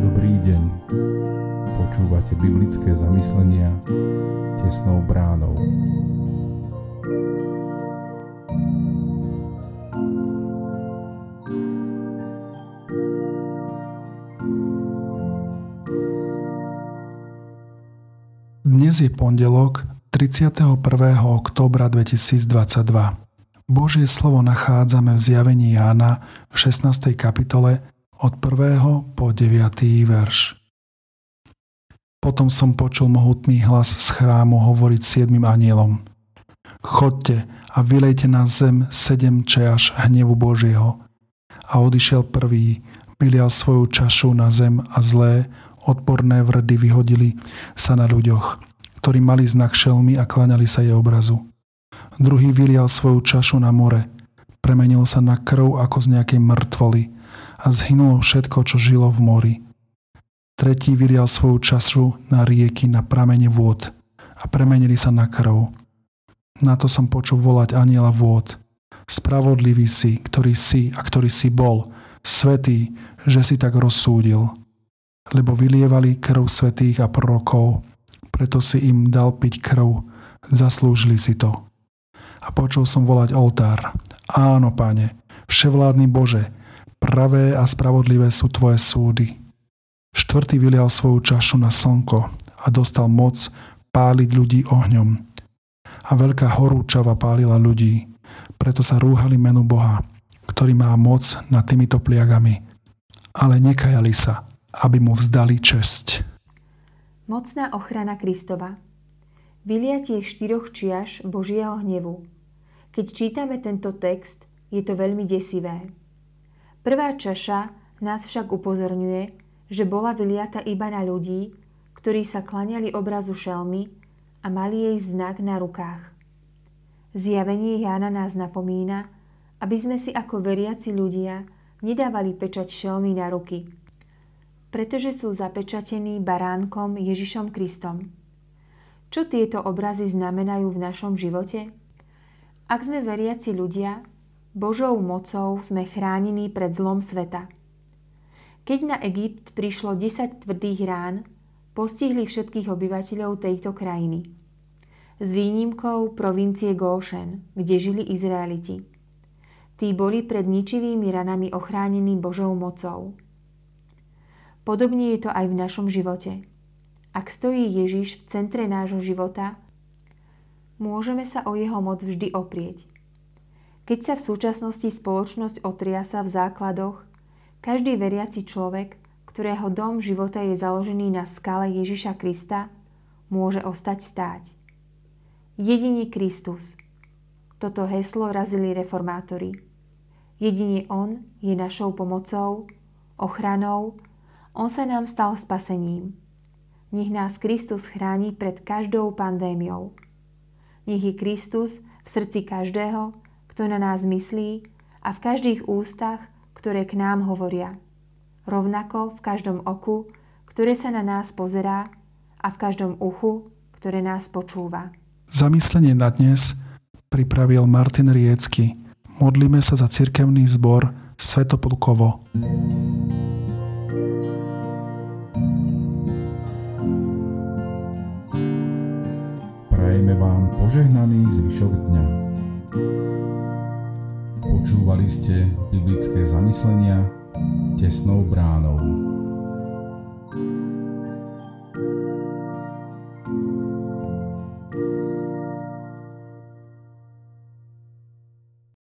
Dobrý deň. Počúvate biblické zamyslenia tesnou bránou. Dnes je pondelok 31. októbra 2022. Božie slovo nachádzame v zjavení Jána v 16. kapitole od 1. po 9. verš. Potom som počul mohutný hlas z chrámu hovoriť siedmým anielom. Chodte a vylejte na zem sedem čaš hnevu Božieho. A odišiel prvý, vylial svoju čašu na zem a zlé, odporné vrdy vyhodili sa na ľuďoch, ktorí mali znak šelmy a klaňali sa jej obrazu. Druhý vylial svoju čašu na more, premenil sa na krv ako z nejakej mŕtvoly a zhynulo všetko, čo žilo v mori. Tretí vylial svoju čašu na rieky, na pramene vôd a premenili sa na krv. Na to som počul volať aniela vôd. Spravodlivý si, ktorý si a ktorý si bol, svetý, že si tak rozsúdil lebo vylievali krv svetých a prorokov, preto si im dal piť krv, zaslúžili si to. A počul som volať oltár. Áno, pane, vševládny Bože, pravé a spravodlivé sú tvoje súdy. Štvrtý vylial svoju čašu na slnko a dostal moc páliť ľudí ohňom. A veľká horúčava pálila ľudí, preto sa rúhali menu Boha, ktorý má moc nad týmito pliagami. Ale nekajali sa, aby mu vzdali česť. Mocná ochrana Kristova. Vyliatie štyroch čiaž Božieho hnevu. Keď čítame tento text, je to veľmi desivé. Prvá čaša nás však upozorňuje, že bola vyliata iba na ľudí, ktorí sa klaňali obrazu šelmy a mali jej znak na rukách. Zjavenie Jána nás napomína, aby sme si ako veriaci ľudia nedávali pečať šelmy na ruky – pretože sú zapečatení baránkom Ježišom Kristom. Čo tieto obrazy znamenajú v našom živote? Ak sme veriaci ľudia, Božou mocou sme chránení pred zlom sveta. Keď na Egypt prišlo 10 tvrdých rán, postihli všetkých obyvateľov tejto krajiny. S výnimkou provincie Góšen, kde žili Izraeliti. Tí boli pred ničivými ranami ochránení Božou mocou. Podobne je to aj v našom živote. Ak stojí Ježiš v centre nášho života, môžeme sa o jeho moc vždy oprieť. Keď sa v súčasnosti spoločnosť otriasa v základoch, každý veriaci človek, ktorého dom života je založený na skale Ježiša Krista, môže ostať stáť. Jediný Kristus. Toto heslo razili reformátori. Jedine On je našou pomocou, ochranou on sa nám stal spasením. Nech nás Kristus chráni pred každou pandémiou. Nech je Kristus v srdci každého, kto na nás myslí a v každých ústach, ktoré k nám hovoria. Rovnako v každom oku, ktoré sa na nás pozerá a v každom uchu, ktoré nás počúva. Zamyslenie na dnes pripravil Martin Riecky. Modlíme sa za cirkevný zbor Svetopolkovo. Prajeme vám požehnaný zvyšok dňa. Počúvali ste biblické zamyslenia tesnou bránou.